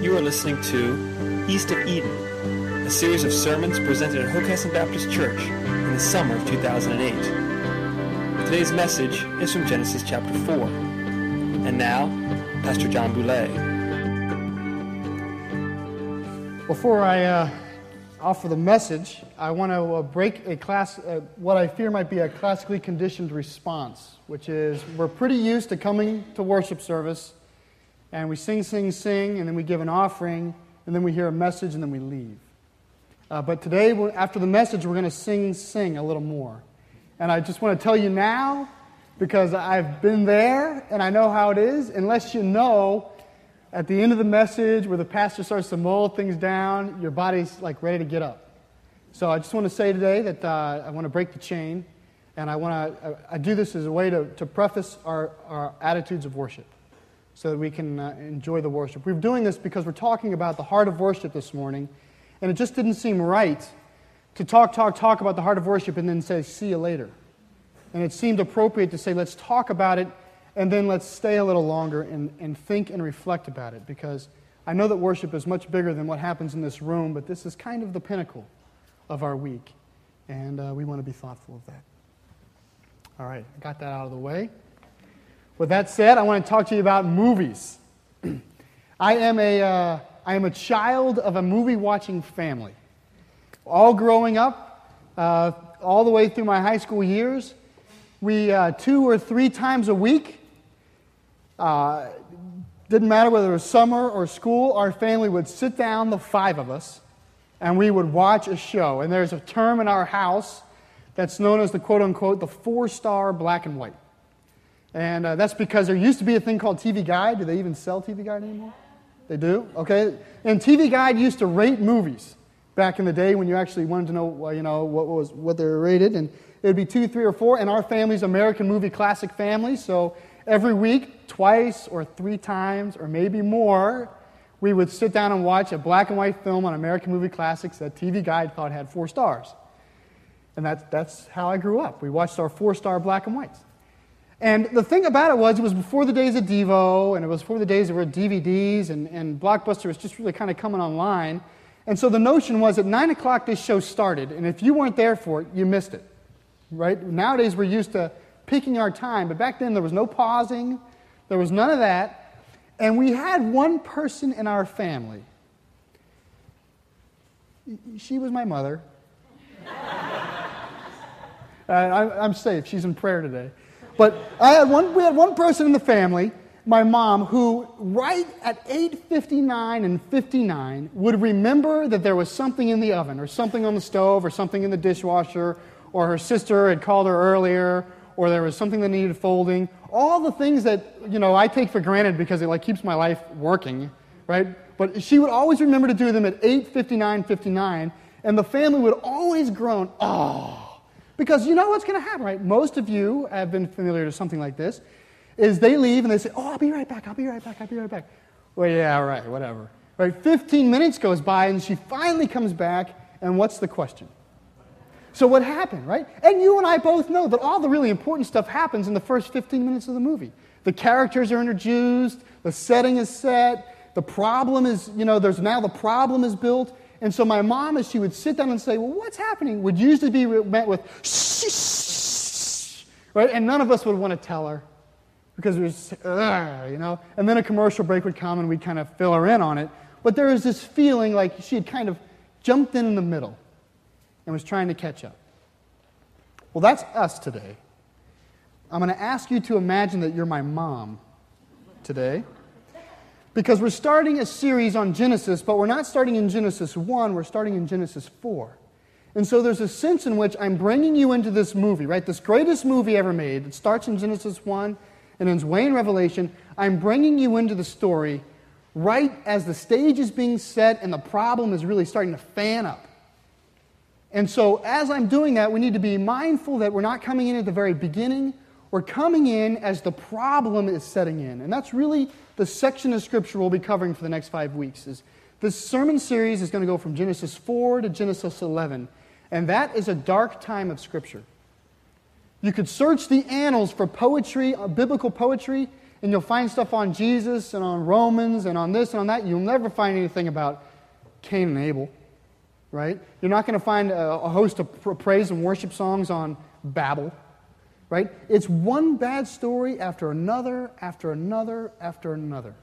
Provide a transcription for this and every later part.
You are listening to East of Eden, a series of sermons presented at Hockessin Baptist Church in the summer of 2008. Today's message is from Genesis chapter 4. And now, Pastor John Boulay. Before I uh, offer the message, I want to uh, break a class, uh, what I fear might be a classically conditioned response, which is we're pretty used to coming to worship service and we sing, sing, sing, and then we give an offering, and then we hear a message, and then we leave. Uh, but today, after the message, we're going to sing, sing a little more. And I just want to tell you now, because I've been there and I know how it is, unless you know at the end of the message where the pastor starts to mull things down, your body's like ready to get up. So I just want to say today that uh, I want to break the chain, and I want to I, I do this as a way to, to preface our, our attitudes of worship so that we can uh, enjoy the worship. We're doing this because we're talking about the heart of worship this morning, and it just didn't seem right to talk, talk, talk about the heart of worship and then say, see you later. And it seemed appropriate to say, let's talk about it and then let's stay a little longer and, and think and reflect about it because I know that worship is much bigger than what happens in this room, but this is kind of the pinnacle of our week. And uh, we want to be thoughtful of that. All right, I got that out of the way. With that said, I want to talk to you about movies. I am a, uh, I am a child of a movie watching family. All growing up, uh, all the way through my high school years, we uh, two or three times a week, uh, didn't matter whether it was summer or school, our family would sit down, the five of us, and we would watch a show. And there's a term in our house that's known as the quote unquote the four star black and white. And uh, that's because there used to be a thing called TV Guide. Do they even sell TV Guide anymore? They do? Okay. And TV Guide used to rate movies back in the day when you actually wanted to know, well, you know, what, was, what they were rated. And it would be two, three, or four. And our family's American movie classic family. So every week, twice or three times, or maybe more, we would sit down and watch a black and white film on American movie classics that TV Guide thought had four stars. And that's, that's how I grew up. We watched our four star black and whites. And the thing about it was, it was before the days of TiVo, and it was before the days where DVDs, and, and Blockbuster was just really kind of coming online. And so the notion was at 9 o'clock this show started, and if you weren't there for it, you missed it. Right? Nowadays we're used to picking our time, but back then there was no pausing, there was none of that. And we had one person in our family. She was my mother. uh, I, I'm safe. She's in prayer today. But I had one, we had one person in the family, my mom, who right at 8.59 and 59 would remember that there was something in the oven or something on the stove or something in the dishwasher or her sister had called her earlier or there was something that needed folding. All the things that, you know, I take for granted because it like keeps my life working, right? But she would always remember to do them at 8.59, 59, and the family would always groan, oh, because you know what's going to happen, right? Most of you have been familiar to something like this. Is they leave and they say, "Oh, I'll be right back. I'll be right back. I'll be right back." Well, yeah, right, whatever. Right? 15 minutes goes by and she finally comes back, and what's the question? So what happened, right? And you and I both know that all the really important stuff happens in the first 15 minutes of the movie. The characters are introduced, the setting is set, the problem is, you know, there's now the problem is built, and so my mom, as she would sit down and say, Well, what's happening? would usually be met with, shh, right? And none of us would want to tell her because it was, you know. And then a commercial break would come and we'd kind of fill her in on it. But there was this feeling like she had kind of jumped in in the middle and was trying to catch up. Well, that's us today. I'm going to ask you to imagine that you're my mom today because we're starting a series on Genesis, but we're not starting in Genesis 1, we're starting in Genesis 4. And so there's a sense in which I'm bringing you into this movie, right? This greatest movie ever made. It starts in Genesis 1 and ends way in Revelation. I'm bringing you into the story right as the stage is being set and the problem is really starting to fan up. And so, as I'm doing that, we need to be mindful that we're not coming in at the very beginning. We're coming in as the problem is setting in. And that's really the section of Scripture we'll be covering for the next five weeks. Is this sermon series is going to go from Genesis 4 to Genesis 11. And that is a dark time of Scripture. You could search the annals for poetry, uh, biblical poetry, and you'll find stuff on Jesus and on Romans and on this and on that. You'll never find anything about Cain and Abel, right? You're not going to find a, a host of praise and worship songs on Babel, right? It's one bad story after another, after another, after another,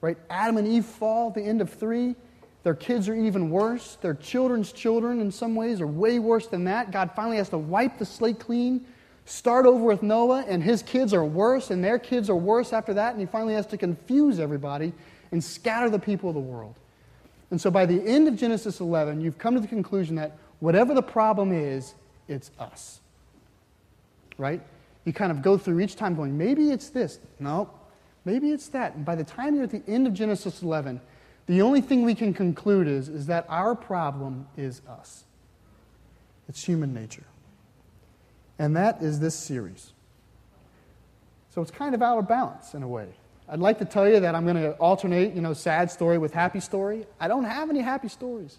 right? Adam and Eve fall at the end of three. Their kids are even worse. Their children's children, in some ways, are way worse than that. God finally has to wipe the slate clean Start over with Noah, and his kids are worse, and their kids are worse after that, and he finally has to confuse everybody and scatter the people of the world. And so by the end of Genesis 11, you've come to the conclusion that whatever the problem is, it's us. Right? You kind of go through each time going, maybe it's this. No, maybe it's that. And by the time you're at the end of Genesis 11, the only thing we can conclude is, is that our problem is us. It's human nature and that is this series. So it's kind of out of balance in a way. I'd like to tell you that I'm going to alternate, you know, sad story with happy story. I don't have any happy stories.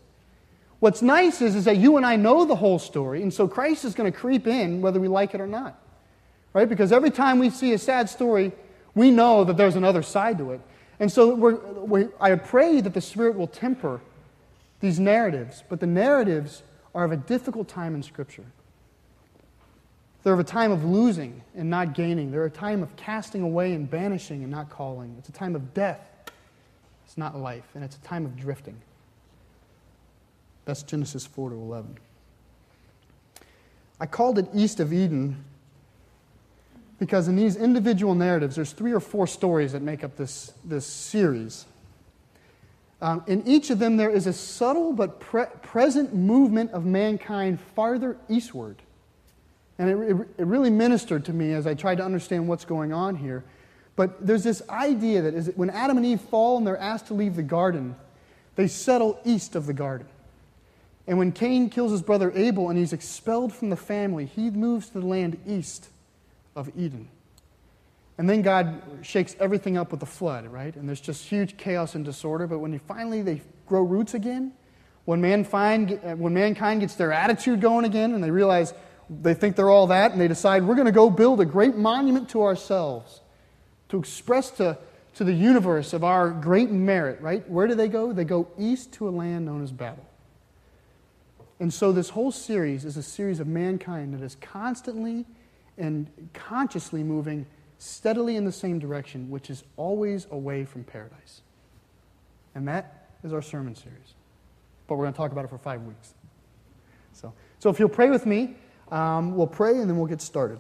What's nice is, is that you and I know the whole story, and so Christ is going to creep in whether we like it or not. Right? Because every time we see a sad story, we know that there's another side to it. And so we're, we, I pray that the Spirit will temper these narratives, but the narratives are of a difficult time in Scripture. They're of a time of losing and not gaining. They're a time of casting away and banishing and not calling. It's a time of death. It's not life. And it's a time of drifting. That's Genesis 4 to 11. I called it East of Eden because in these individual narratives, there's three or four stories that make up this, this series. Um, in each of them, there is a subtle but pre- present movement of mankind farther eastward. And it, it, it, really ministered to me as I tried to understand what's going on here. But there's this idea that is, when Adam and Eve fall and they're asked to leave the garden, they settle east of the garden. And when Cain kills his brother Abel and he's expelled from the family, he moves to the land east of Eden. And then God shakes everything up with the flood, right? And there's just huge chaos and disorder. But when you finally they grow roots again, when, mankind, when mankind gets their attitude going again and they realize they think they're all that, and they decide we're going to go build a great monument to ourselves to express to, to the universe of our great merit, right? Where do they go? They go east to a land known as Babel. And so, this whole series is a series of mankind that is constantly and consciously moving steadily in the same direction, which is always away from paradise. And that is our sermon series. But we're going to talk about it for five weeks. So, so if you'll pray with me, um, we'll pray and then we'll get started.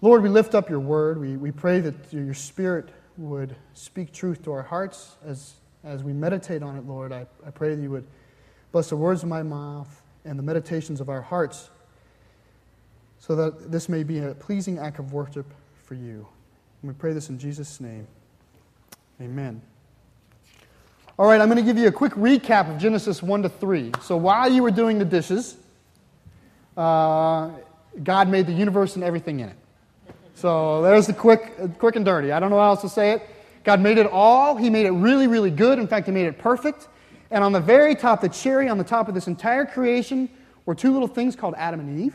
Lord, we lift up your word. We, we pray that your spirit would speak truth to our hearts as, as we meditate on it, Lord. I, I pray that you would bless the words of my mouth and the meditations of our hearts so that this may be a pleasing act of worship for you. And we pray this in Jesus' name. Amen. All right, I'm going to give you a quick recap of Genesis 1 to 3. So while you were doing the dishes, uh, God made the universe and everything in it. So there's the quick, quick and dirty. I don't know how else to say it. God made it all. He made it really, really good. In fact, He made it perfect. And on the very top, the cherry on the top of this entire creation were two little things called Adam and Eve,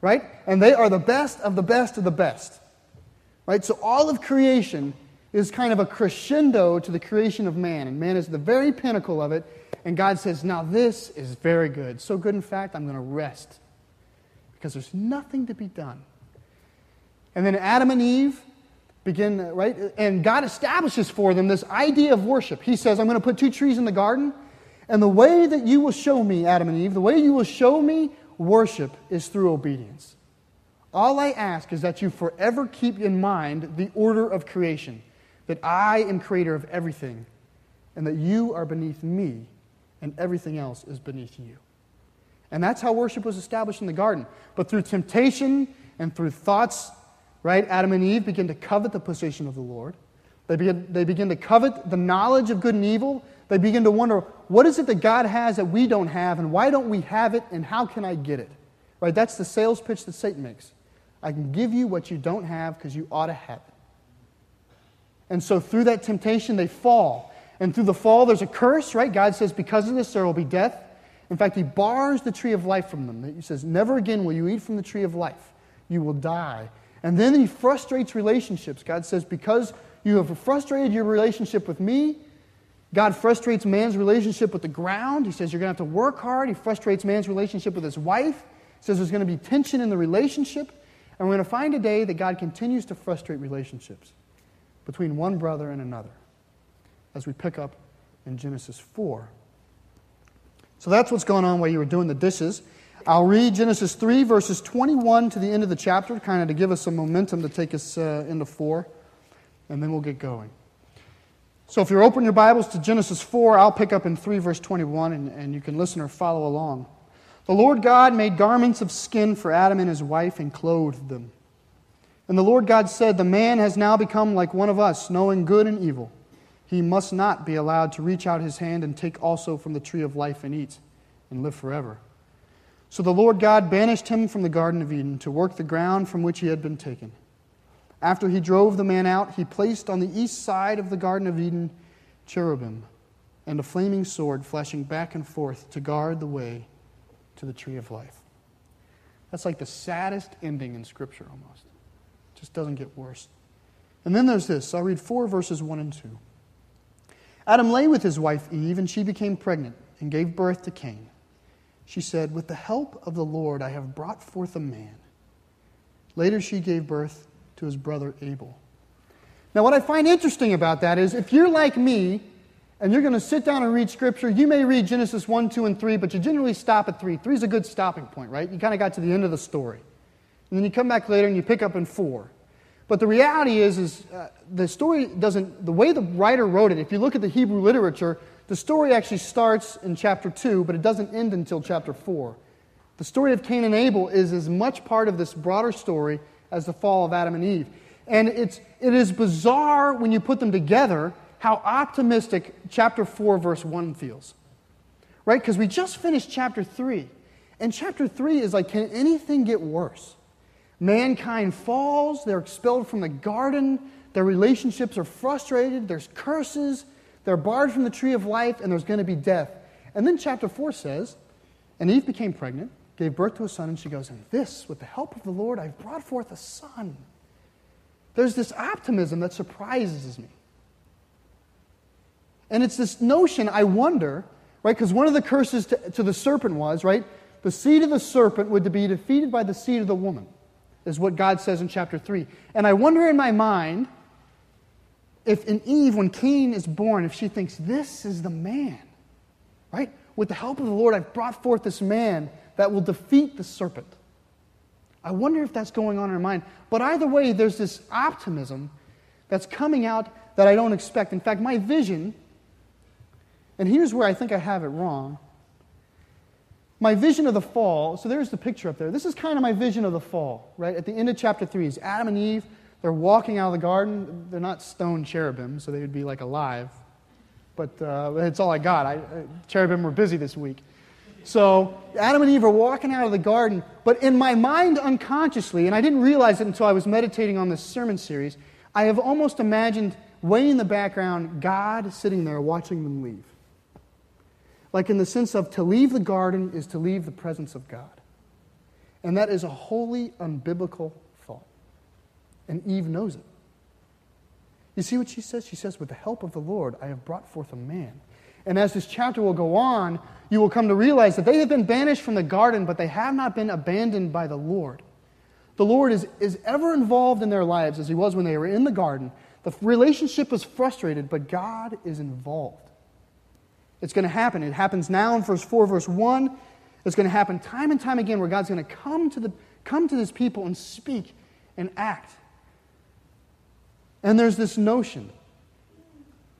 right? And they are the best of the best of the best, right? So all of creation is kind of a crescendo to the creation of man, and man is the very pinnacle of it. And God says, Now this is very good. So good, in fact, I'm going to rest because there's nothing to be done. And then Adam and Eve begin, right? And God establishes for them this idea of worship. He says, I'm going to put two trees in the garden, and the way that you will show me, Adam and Eve, the way you will show me worship is through obedience. All I ask is that you forever keep in mind the order of creation, that I am creator of everything, and that you are beneath me, and everything else is beneath you. And that's how worship was established in the garden. But through temptation and through thoughts, right, Adam and Eve begin to covet the position of the Lord. They begin, they begin to covet the knowledge of good and evil. They begin to wonder, what is it that God has that we don't have, and why don't we have it, and how can I get it? Right? That's the sales pitch that Satan makes. I can give you what you don't have because you ought to have it. And so through that temptation, they fall. And through the fall, there's a curse, right? God says, because of this, there will be death. In fact, he bars the tree of life from them. He says, Never again will you eat from the tree of life. You will die. And then he frustrates relationships. God says, Because you have frustrated your relationship with me, God frustrates man's relationship with the ground. He says, You're going to have to work hard. He frustrates man's relationship with his wife. He says, There's going to be tension in the relationship. And we're going to find a day that God continues to frustrate relationships between one brother and another as we pick up in Genesis 4. So that's what's going on while you were doing the dishes. I'll read Genesis 3, verses 21 to the end of the chapter, kind of to give us some momentum to take us uh, into 4, and then we'll get going. So if you're opening your Bibles to Genesis 4, I'll pick up in 3, verse 21, and, and you can listen or follow along. The Lord God made garments of skin for Adam and his wife and clothed them. And the Lord God said, The man has now become like one of us, knowing good and evil. He must not be allowed to reach out his hand and take also from the tree of life and eat and live forever. So the Lord God banished him from the Garden of Eden to work the ground from which he had been taken. After he drove the man out, he placed on the east side of the Garden of Eden cherubim and a flaming sword flashing back and forth to guard the way to the tree of life. That's like the saddest ending in Scripture almost. It just doesn't get worse. And then there's this. I'll read four verses 1 and 2. Adam lay with his wife Eve, and she became pregnant and gave birth to Cain. She said, With the help of the Lord, I have brought forth a man. Later, she gave birth to his brother Abel. Now, what I find interesting about that is if you're like me and you're going to sit down and read Scripture, you may read Genesis 1, 2, and 3, but you generally stop at 3. 3 is a good stopping point, right? You kind of got to the end of the story. And then you come back later and you pick up in 4. But the reality is, is uh, the story doesn't, the way the writer wrote it, if you look at the Hebrew literature, the story actually starts in chapter 2, but it doesn't end until chapter 4. The story of Cain and Abel is as much part of this broader story as the fall of Adam and Eve. And it's, it is bizarre when you put them together how optimistic chapter 4, verse 1 feels. Right? Because we just finished chapter 3. And chapter 3 is like, can anything get worse? Mankind falls, they're expelled from the garden, their relationships are frustrated, there's curses, they're barred from the tree of life, and there's going to be death. And then chapter 4 says, And Eve became pregnant, gave birth to a son, and she goes, And this, with the help of the Lord, I've brought forth a son. There's this optimism that surprises me. And it's this notion, I wonder, right? Because one of the curses to, to, the serpent was, right? The seed of the serpent would be defeated by the seed of the woman, is what God says in chapter 3. And I wonder in my mind if in Eve, when Cain is born, if she thinks, this is the man, right? With the help of the Lord, I've brought forth this man that will defeat the serpent. I wonder if that's going on in her mind. But either way, there's this optimism that's coming out that I don't expect. In fact, my vision, and here's where I think I have it wrong. My vision of the fall, so there's the picture up there. This is kind of my vision of the fall, right? At the end of chapter 3 is Adam and Eve they're walking out of the garden. They're not stone cherubim, so they would be like alive. But uh, it's all I got. I, cherubim were busy this week. So Adam and Eve are walking out of the garden, but in my mind unconsciously, and I didn't realize it until I was meditating on this sermon series, I have almost imagined way in the background God sitting there watching them leave. Like in the sense of to leave the garden is to leave the presence of God. And that is a wholly unbiblical and Eve knows it. You see what she says? She says, With the help of the Lord, I have brought forth a man. And as this chapter will go on, you will come to realize that they have been banished from the garden, but they have not been abandoned by the Lord. The Lord is, is ever involved in their lives as he was when they were in the garden. The relationship was frustrated, but God is involved. It's going to happen. It happens now in verse 4, verse 1. It's going to happen time and time again where God's going to come to, the, come to his people and speak and act. And there's this notion.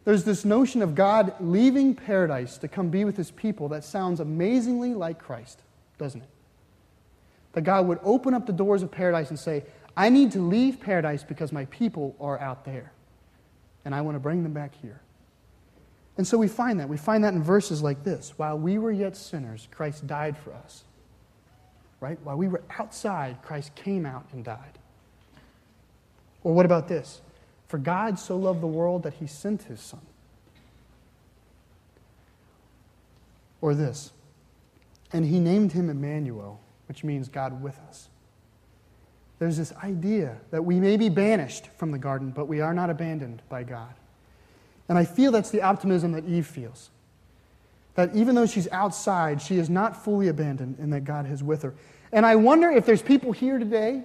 There's this notion of God leaving paradise to come be with his people that sounds amazingly like Christ, doesn't it? That God would open up the doors of paradise and say, I need to leave paradise because my people are out there. And I want to bring them back here. And so we find that. We find that in verses like this While we were yet sinners, Christ died for us. Right? While we were outside, Christ came out and died. Or what about this? For God so loved the world that he sent his Son. Or this, and he named him Emmanuel, which means God with us. there's this idea that we may be banished from the garden, but we are not abandoned by God. And I feel that's the optimism that Eve feels. That even though she's outside, she is not fully abandoned and that God is with her. And I wonder if there's people here today,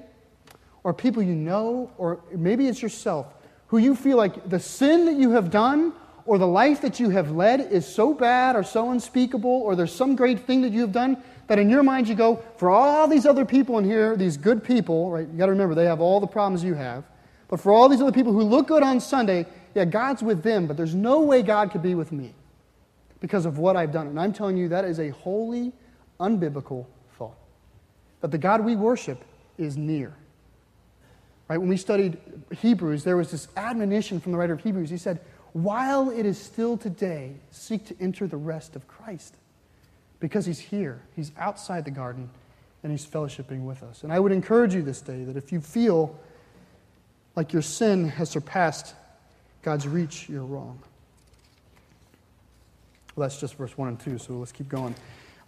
or people you know, or maybe it's yourself, who you feel like the sin that you have done or the life that you have led is so bad or so unspeakable, or there's some great thing that you have done that in your mind you go, for all these other people in here, these good people, right? You got to remember, they have all the problems you have. But for all these other people who look good on Sunday, yeah, God's with them, but there's no way God could be with me because of what I've done. And I'm telling you, that is a wholly unbiblical thought. That the God we worship is near. Right? When we studied Hebrews, there was this admonition from the writer of Hebrews. He said, While it is still today, seek to enter the rest of Christ. Because he's here, he's outside the garden, and he's fellowshipping with us. And I would encourage you this day that if you feel like your sin has surpassed God's reach, you're wrong. Well, that's just verse 1 and 2, so let's keep going.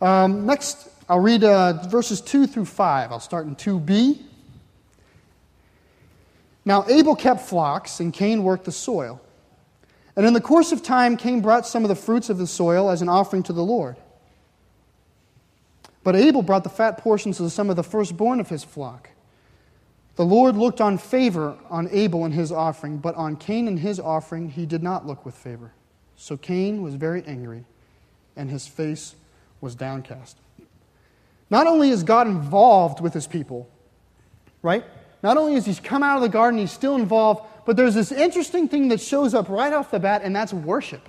Um, next, I'll read uh, verses 2 through 5. I'll start in 2b. Now, Abel kept flocks, and Cain worked the soil. And in the course of time, Cain brought some of the fruits of the soil as an offering to the Lord. But Abel brought the fat portions of some of the firstborn of his flock. The Lord looked on favor on Abel and his offering, but on Cain and his offering he did not look with favor. So Cain was very angry, and his face was downcast. Not only is God involved with his people, right? Not only is he come out of the garden, he's still involved, but there's this interesting thing that shows up right off the bat, and that's worship,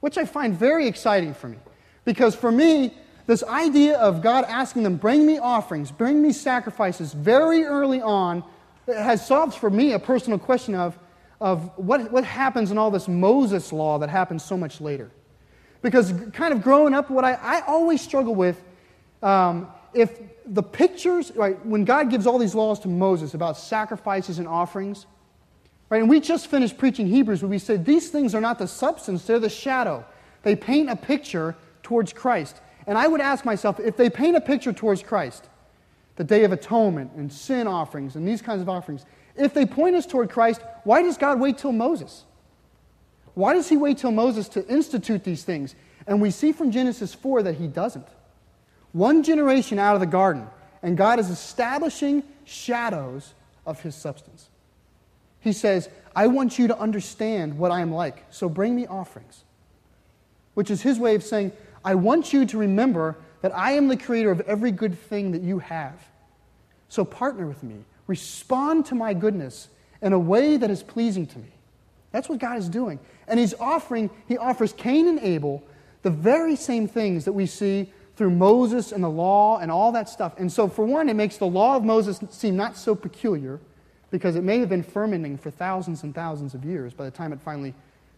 which I find very exciting for me. Because for me, this idea of God asking them, bring me offerings, bring me sacrifices very early on has solved for me a personal question of, of what, what happens in all this Moses law that happens so much later. Because kind of growing up, what I, I always struggle with, um, if the pictures, right, when God gives all these laws to Moses about sacrifices and offerings, right, and we just finished preaching Hebrews where we said these things are not the substance, they're the shadow. They paint a picture towards Christ. And I would ask myself if they paint a picture towards Christ, the Day of Atonement and sin offerings and these kinds of offerings, if they point us toward Christ, why does God wait till Moses? Why does he wait till Moses to institute these things? And we see from Genesis 4 that he doesn't. One generation out of the garden, and God is establishing shadows of his substance. He says, I want you to understand what I am like, so bring me offerings. Which is his way of saying, I want you to remember that I am the creator of every good thing that you have. So partner with me. Respond to my goodness in a way that is pleasing to me. That's what God is doing. And He's offering, He offers Cain and Abel the very same things that we see through Moses and the law and all that stuff. And so, for one, it makes the law of Moses seem not so peculiar because it may have been fermenting for thousands and thousands of years by the time it finally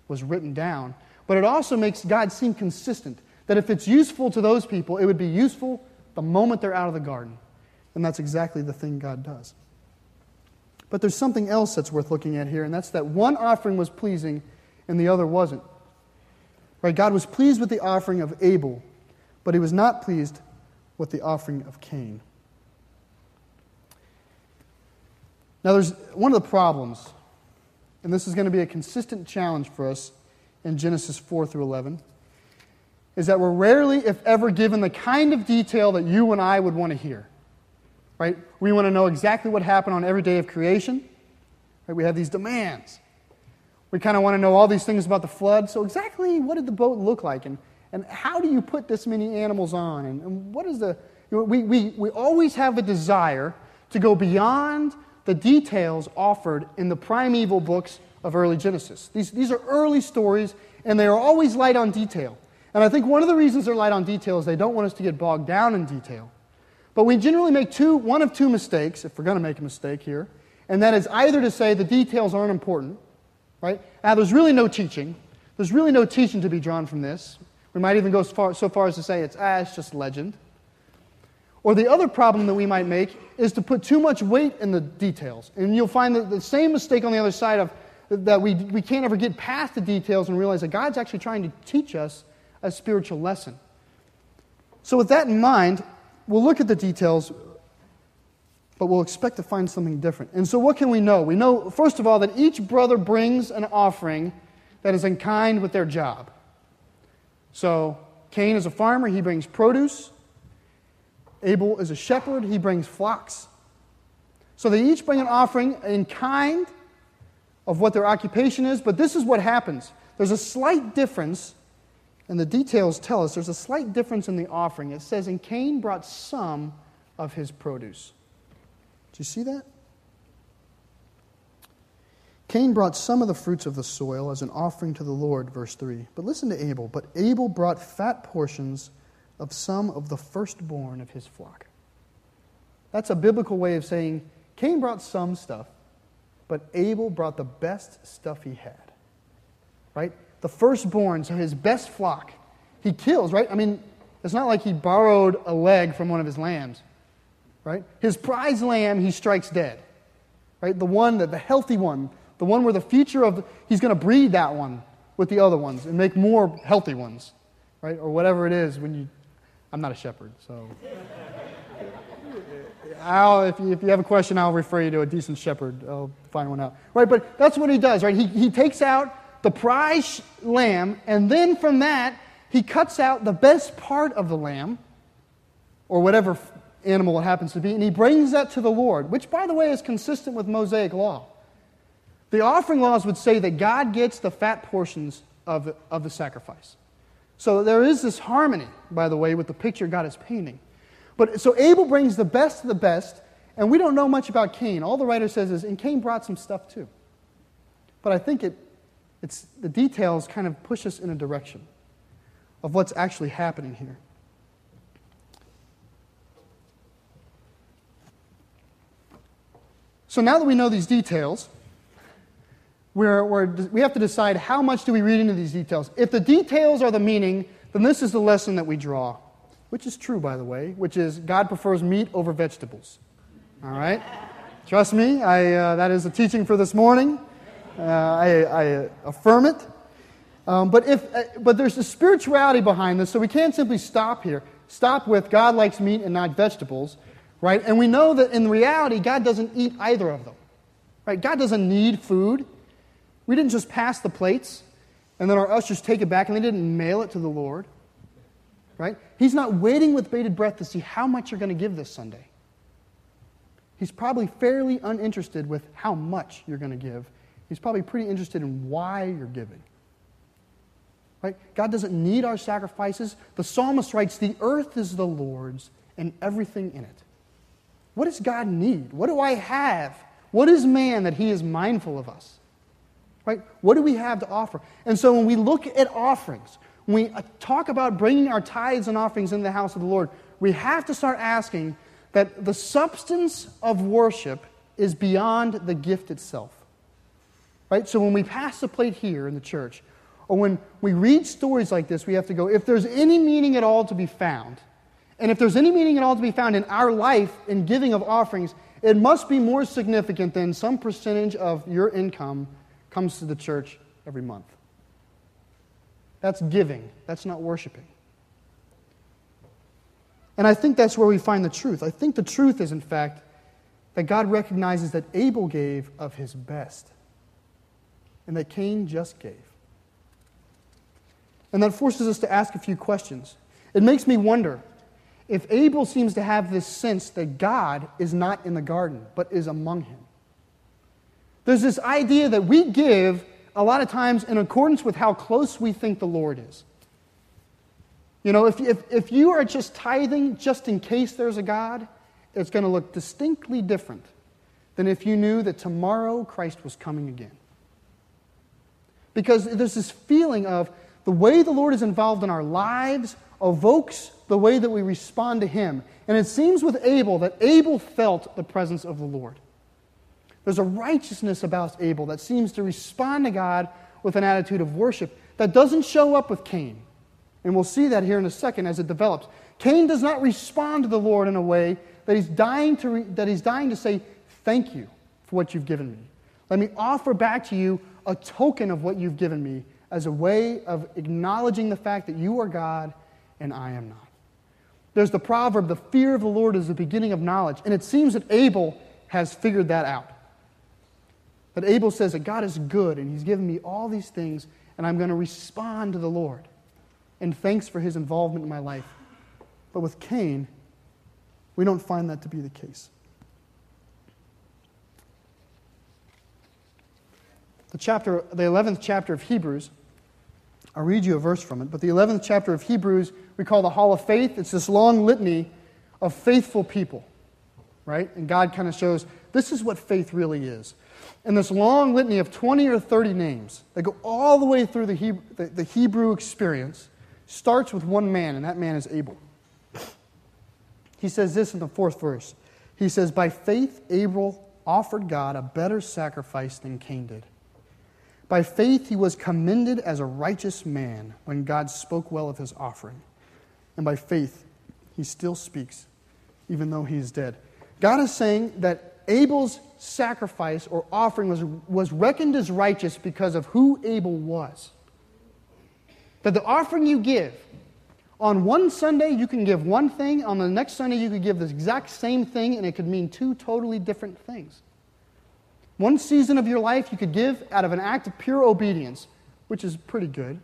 was written down. But it also makes God seem consistent. That if it's useful to those people, it would be useful the moment they're out of the garden. And that's exactly the thing God does. But there's something else that's worth looking at here, and that's that one offering was pleasing and the other wasn't. Right? God was pleased with the offering of Abel, but he was not pleased with the offering of Cain. Now, there's one of the problems, and this is going to be a consistent challenge for us in Genesis 4 through 11 is that we're rarely, if ever, given the kind of detail that you and I would want to hear. Right? We want to know exactly what happened on every day of creation. Right? We have these demands. We kind of want to know all these things about the flood. So, exactly what did the boat look like? And, and how do you put this many animals on? And, and what is the. You know, we, we, we always have a desire to go beyond the details offered in the primeval books of early Genesis. These, these are early stories, and they are always light on detail. And I think one of the reasons they're light on detail is they don't want us to get bogged down in detail. But we generally make two, one of two mistakes, if we're going to make a mistake here, and that is either to say the details aren't important, right? Now, there's really no teaching. There's really no teaching to be drawn from this. We might even go so far, so far as to say it's, ah, it's just legend. Or the other problem that we might make is to put too much weight in the details. And you'll find that the same mistake on the other side of that we, we can't ever get past the details and realize that God's actually trying to teach us a spiritual lesson. So, with that in mind, we'll look at the details but we'll expect to find something different. And so, what can we know? We know, first of all, that each brother brings an offering that is in kind with their job. So, Cain is a farmer, he brings produce. Abel is a shepherd, he brings flocks. So, they each bring an offering in kind of what their occupation is, but this is what happens. There's a slight difference, and the details tell us there's a slight difference in the offering. It says, And Cain brought some of his produce. Do you see that? Cain brought some of the fruits of the soil as an offering to the Lord, verse 3. But listen to Abel. But Abel brought fat portions of some of the firstborn of his flock. That's a biblical way of saying Cain brought some stuff, but Abel brought the best stuff he had. Right? The firstborn, so his best flock. He kills, right? I mean, it's not like he borrowed a leg from one of his lambs. Right? His prize lamb he strikes dead. Right? The one, that the healthy one, the one where the future of, he's going to breed that one with the other ones and make more healthy ones. Right? Or whatever it is when you, I'm not a shepherd, so. I'll, if, you, if you have a question, I'll refer you to a decent shepherd. I'll find one out. Right, but that's what he does, right? He, he takes out the prize lamb, and then from that, he cuts out the best part of the lamb, or whatever animal it happens to be, and he brings that to the Lord, which, by the way, is consistent with Mosaic law. The offering laws would say that God gets the fat portions of the, of the sacrifice. So there is this harmony, by the way, with the picture God is painting. But so Abel brings the best of the best, and we don't know much about Cain. All the writer says is, and Cain brought some stuff too. But I think it, it's, the details kind of push us in a direction of what's actually happening here. So now that we know these details, we're, we're, we have to decide how much do we read into these details. If the details are the meaning, then this is the lesson that we draw which is true, by the way, which is God prefers meat over vegetables. All right? Trust me, I, uh, that is a teaching for this morning. Uh, I, I, affirm it. Um, but, if, uh, but there's a spirituality behind this, so we can't simply stop here. Stop with God likes meat and not vegetables, right? And we know that in reality, God doesn't eat either of them, right? God doesn't need food. We didn't just pass the plates and then our ushers take it back and they didn't mail it to the Lord right? He's not waiting with bated breath to see how much you're going to give this Sunday. He's probably fairly uninterested with how much you're going to give. He's probably pretty interested in why you're giving. Right? God doesn't need our sacrifices. The psalmist writes, The earth is the Lord's and everything in it. What does God need? What do I have? What is man that he is mindful of us? Right? What do we have to offer? And so when we look at offerings, when we uh, talk about bringing our tithes and offerings into the house of the Lord, we have to start asking that the substance of worship is beyond the gift itself. Right? So when we pass the plate here in the church, or when we read stories like this, we have to go, if there's any meaning at all to be found, and if there's any meaning at all to be found in our life in giving of offerings, it must be more significant than some percentage of your income comes to the church every month. That's giving, that's not worshiping. And I think that's where we find the truth. I think the truth is, in fact, that God recognizes that Abel gave of his best and that Cain just gave. And that forces us to ask a few questions. It makes me wonder if Abel seems to have this sense that God is not in the garden, but is among him. There's this idea that we give a lot of times in accordance with how close we think the Lord is. You know, if, if, if you are just tithing just in case there's a God, it's going to look distinctly different than if you knew that tomorrow Christ was coming again. Because there's this feeling of the way the Lord is involved in our lives evokes the way that we respond to Him. And it seems with Abel that Abel felt the presence of the Lord. There's a righteousness about Abel that seems to respond to God with an attitude of worship that doesn't show up with Cain. And we'll see that here in a second as it develops. Cain does not respond to the Lord in a way that he's dying to, re- that he's dying to say, Thank you for what you've given me. Let me offer back to you a token of what you've given me as a way of acknowledging the fact that you are God and I am not. There's the proverb, the fear of the Lord is the beginning of knowledge. And it seems that Abel has figured that out. That Abel says that God is good and he's given me all these things, and I'm going to respond to the Lord. And thanks for his involvement in my life. But with Cain, we don't find that to be the case. The chapter, the 11th chapter of Hebrews, I'll read you a verse from it, but the 11th chapter of Hebrews we call the Hall of Faith. It's this long litany of faithful people, right? And God kind of shows this is what faith really is. And this long litany of 20 or 30 names that go all the way through the Hebrew, the, the Hebrew experience starts with one man, and that man is Abel. He says this in the fourth verse. He says, By faith, Abel offered God a better sacrifice than Cain did. By faith, he was commended as a righteous man when God spoke well of his offering. And by faith, he still speaks, even though he is dead. God is saying that Abel's sacrifice or offering was, was reckoned as righteous because of who Abel was. That the offering you give, on one Sunday you can give one thing, on the next Sunday you could give the exact same thing, and it could mean two totally different things. One season of your life you could give out of an act of pure obedience, which is pretty good,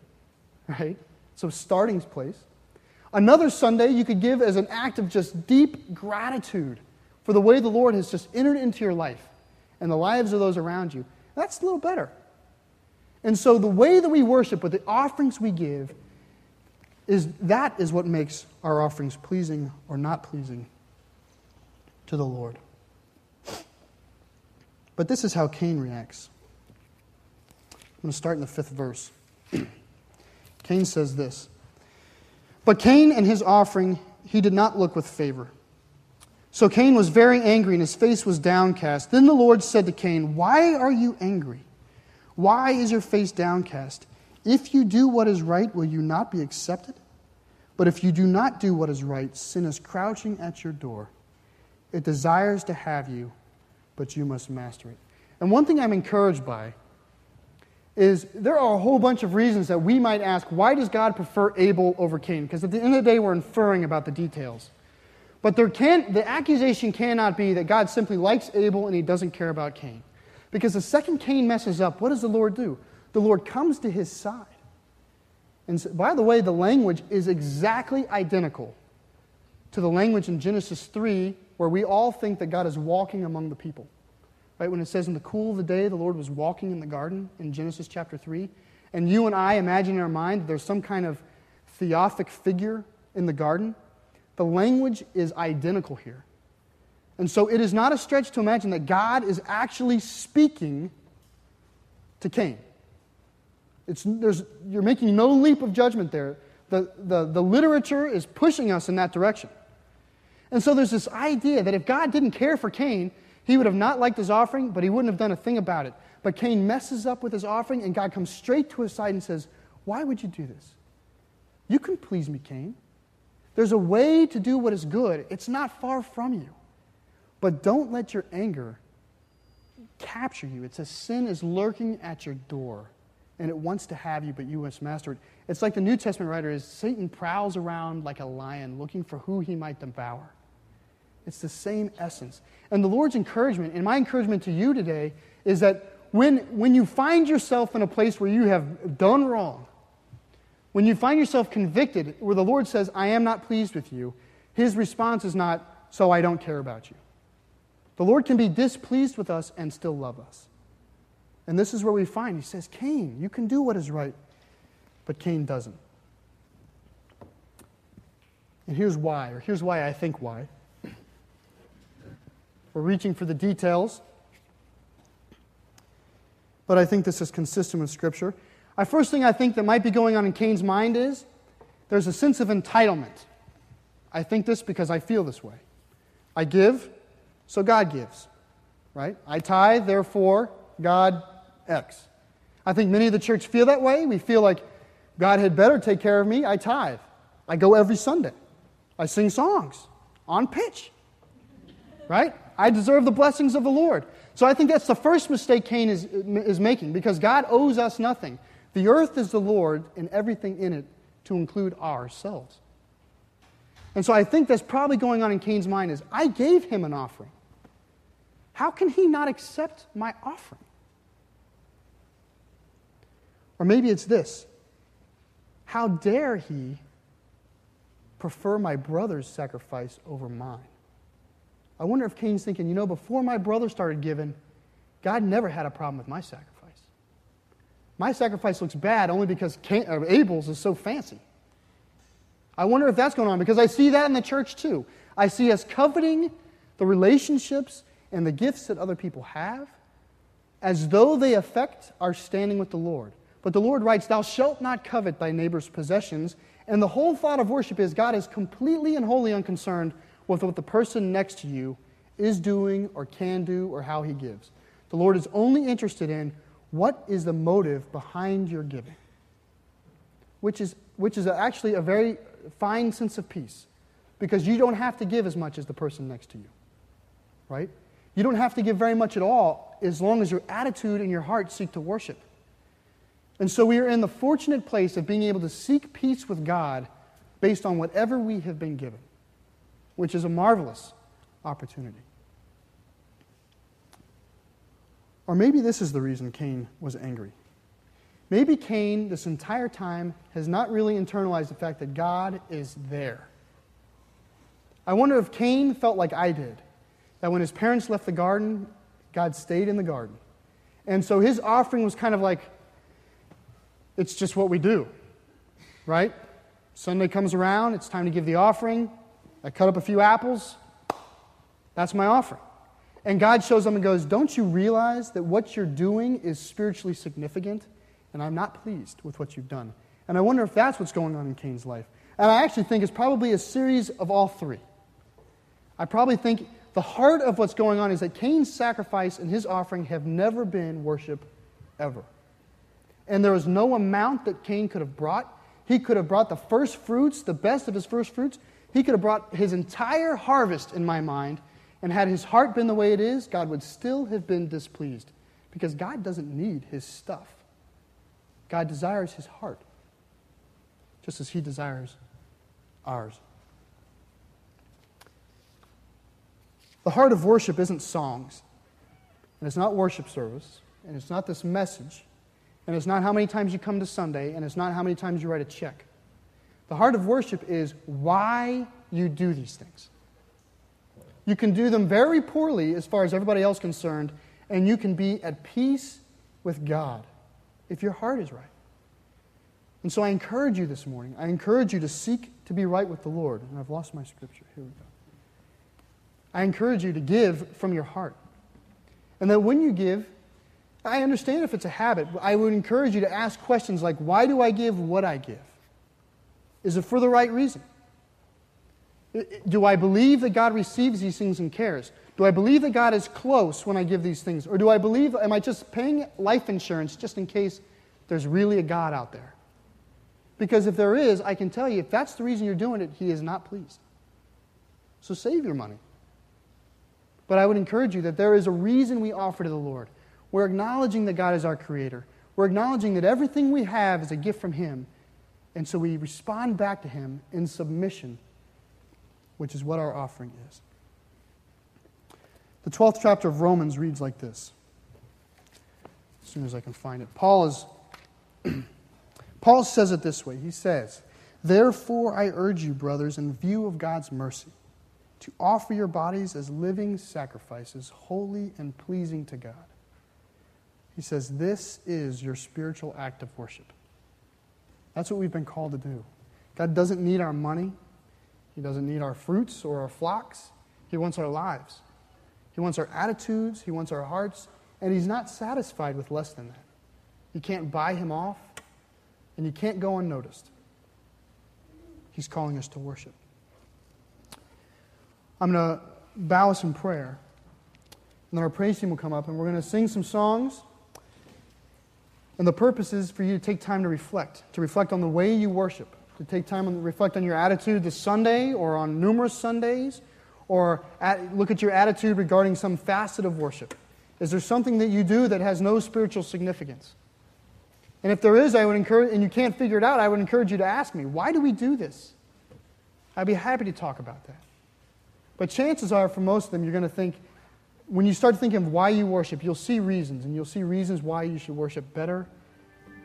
right? So, starting place. Another Sunday you could give as an act of just deep gratitude for the way the Lord has just entered into your life and the lives of those around you. That's a little better. And so the way that we worship with the offerings we give is that is what makes our offerings pleasing or not pleasing to the Lord. But this is how Cain reacts. I'm going to start in the fifth verse. Cain says this But Cain and his offering he did not look with favor. So Cain was very angry and his face was downcast. Then the Lord said to Cain, Why are you angry? Why is your face downcast? If you do what is right, will you not be accepted? But if you do not do what is right, sin is crouching at your door. It desires to have you, but you must master it. And one thing I'm encouraged by is there are a whole bunch of reasons that we might ask why does God prefer Abel over Cain? Because at the end of the day, we're inferring about the details. But there can, the accusation cannot be that God simply likes Abel and he doesn't care about Cain. Because the second Cain messes up, what does the Lord do? The Lord comes to his side. And so, by the way, the language is exactly identical to the language in Genesis 3 where we all think that God is walking among the people. Right? When it says, In the cool of the day, the Lord was walking in the garden in Genesis chapter 3. And you and I imagine in our mind there's some kind of theophanic figure in the garden. The language is identical here. And so it is not a stretch to imagine that God is actually speaking to Cain. It's, there's, you're making no leap of judgment there. The, the, the literature is pushing us in that direction. And so there's this idea that if God didn't care for Cain, he would have not liked his offering, but he wouldn't have done a thing about it. But Cain messes up with his offering, and God comes straight to his side and says, Why would you do this? You can please me, Cain. There's a way to do what is good, it's not far from you. But don't let your anger capture you. It says sin is lurking at your door, and it wants to have you, but you must master it. It's like the New Testament writer is Satan prowls around like a lion looking for who he might devour. It's the same essence. And the Lord's encouragement, and my encouragement to you today, is that when, when you find yourself in a place where you have done wrong, when you find yourself convicted, where the Lord says, I am not pleased with you, his response is not, So I don't care about you. The Lord can be displeased with us and still love us. And this is where we find, he says, Cain, you can do what is right, but Cain doesn't. And here's why, or here's why I think why. We're reaching for the details, but I think this is consistent with Scripture. I first thing I think that might be going on in Cain's mind is there's a sense of entitlement. I think this because I feel this way. I give, so God gives, right? I tithe, therefore God X. I think many of the church feel that way. We feel like God had better take care of me. I tithe. I go every Sunday. I sing songs on pitch, right? I deserve the blessings of the Lord. So I think that's the first mistake Cain is, is making because God owes us nothing. The earth is the Lord and everything in it to include ourselves. And so I think that's probably going on in Cain's mind is I gave him an offering. How can he not accept my offering? Or maybe it's this How dare he prefer my brother's sacrifice over mine? I wonder if Cain's thinking, you know, before my brother started giving, God never had a problem with my sacrifice. My sacrifice looks bad only because Cain, uh, Abel's is so fancy. I wonder if that's going on because I see that in the church too. I see us coveting the relationships and the gifts that other people have as though they affect our standing with the Lord. But the Lord writes, Thou shalt not covet thy neighbor's possessions. And the whole thought of worship is God is completely and wholly unconcerned with what the person next to you is doing or can do or how he gives. The Lord is only interested in what is the motive behind your giving, which is, which is actually a very fine sense of peace because you don't have to give as much as the person next to you, right? You don't have to give very much at all as long as your attitude and your heart seek to worship. And so we are in the fortunate place of being able to seek peace with God based on whatever we have been given, which is a marvelous opportunity. Or maybe this is the reason Cain was angry. Maybe Cain, this entire time, has not really internalized the fact that God is there. I wonder if Cain felt like I did, that when his parents left the garden, God stayed in the garden. And so his offering was kind of like, it's just what we do, right? Sunday comes around, it's time to give the offering. I cut up a few apples. That's my offering. And God shows up and goes, Don't you realize that what you're doing is spiritually significant? And I'm not pleased with what you've done. And I wonder if that's what's going on in Cain's life. And I actually think it's probably a series of all three. I probably think the heart of what's going on is that Cain's sacrifice and his offering have never been worship ever and there was no amount that Cain could have brought. He could have brought the first fruits, the best of his first fruits. He could have brought his entire harvest, in my mind, and had his heart been the way it is, God would still have been displeased because God doesn't need his stuff. God desires his heart, just as he desires ours. The heart of worship isn't songs, and it's not worship service, and it's not this message. And it's not how many times you come to Sunday, and it's not how many times you write a check. The heart of worship is why you do these things. You can do them very poorly as far as everybody else concerned, and you can be at peace with God if your heart is right. And so I encourage you this morning, I encourage you to seek to be right with the Lord. And I've lost my scripture. Here we go. I encourage you to give from your heart. And that when you give, I understand if it's a habit. I would encourage you to ask questions like why do I give what I give? Is it for the right reason? Do I believe that God receives these things and cares? Do I believe that God is close when I give these things? Or do I believe, am I just paying life insurance just in case there's really a God out there? Because if there is, I can tell you, if that's the reason you're doing it, He is not pleased. So save your money. But I would encourage you that there is a reason we offer to the Lord. We're acknowledging that God is our creator. We're acknowledging that everything we have is a gift from Him. And so we respond back to Him in submission, which is what our offering is. The 12th chapter of Romans reads like this. As soon as I can find it. Paul is Paul says it this way. He says, "Therefore I urge you, brothers, in view of God's mercy, to offer your bodies as living sacrifices, holy and pleasing to God." He says, This is your spiritual act of worship. That's what we've been called to do. God doesn't need our money, He doesn't need our fruits or our flocks. He wants our lives. He wants our attitudes, He wants our hearts, and He's not satisfied with less than that. You can't buy Him off, and you can't go unnoticed. He's calling us to worship. I'm going to bow us in prayer. And then our praise team will come up, and we're going to sing some songs. And the purpose is for you to take time to reflect, to reflect on the way you worship, to take time and reflect on your attitude this Sunday or on numerous Sundays, or at, look at your attitude regarding some facet of worship. Is there something that you do that has no spiritual significance? And if there is, I would encourage, and you can't figure it out, I would encourage you to ask me, why do we do this? I'd be happy to talk about that. But chances are, for most of them, you're going to think, when you start thinking of why you worship, you'll see reasons, and you'll see reasons why you should worship better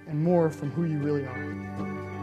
and more from who you really are.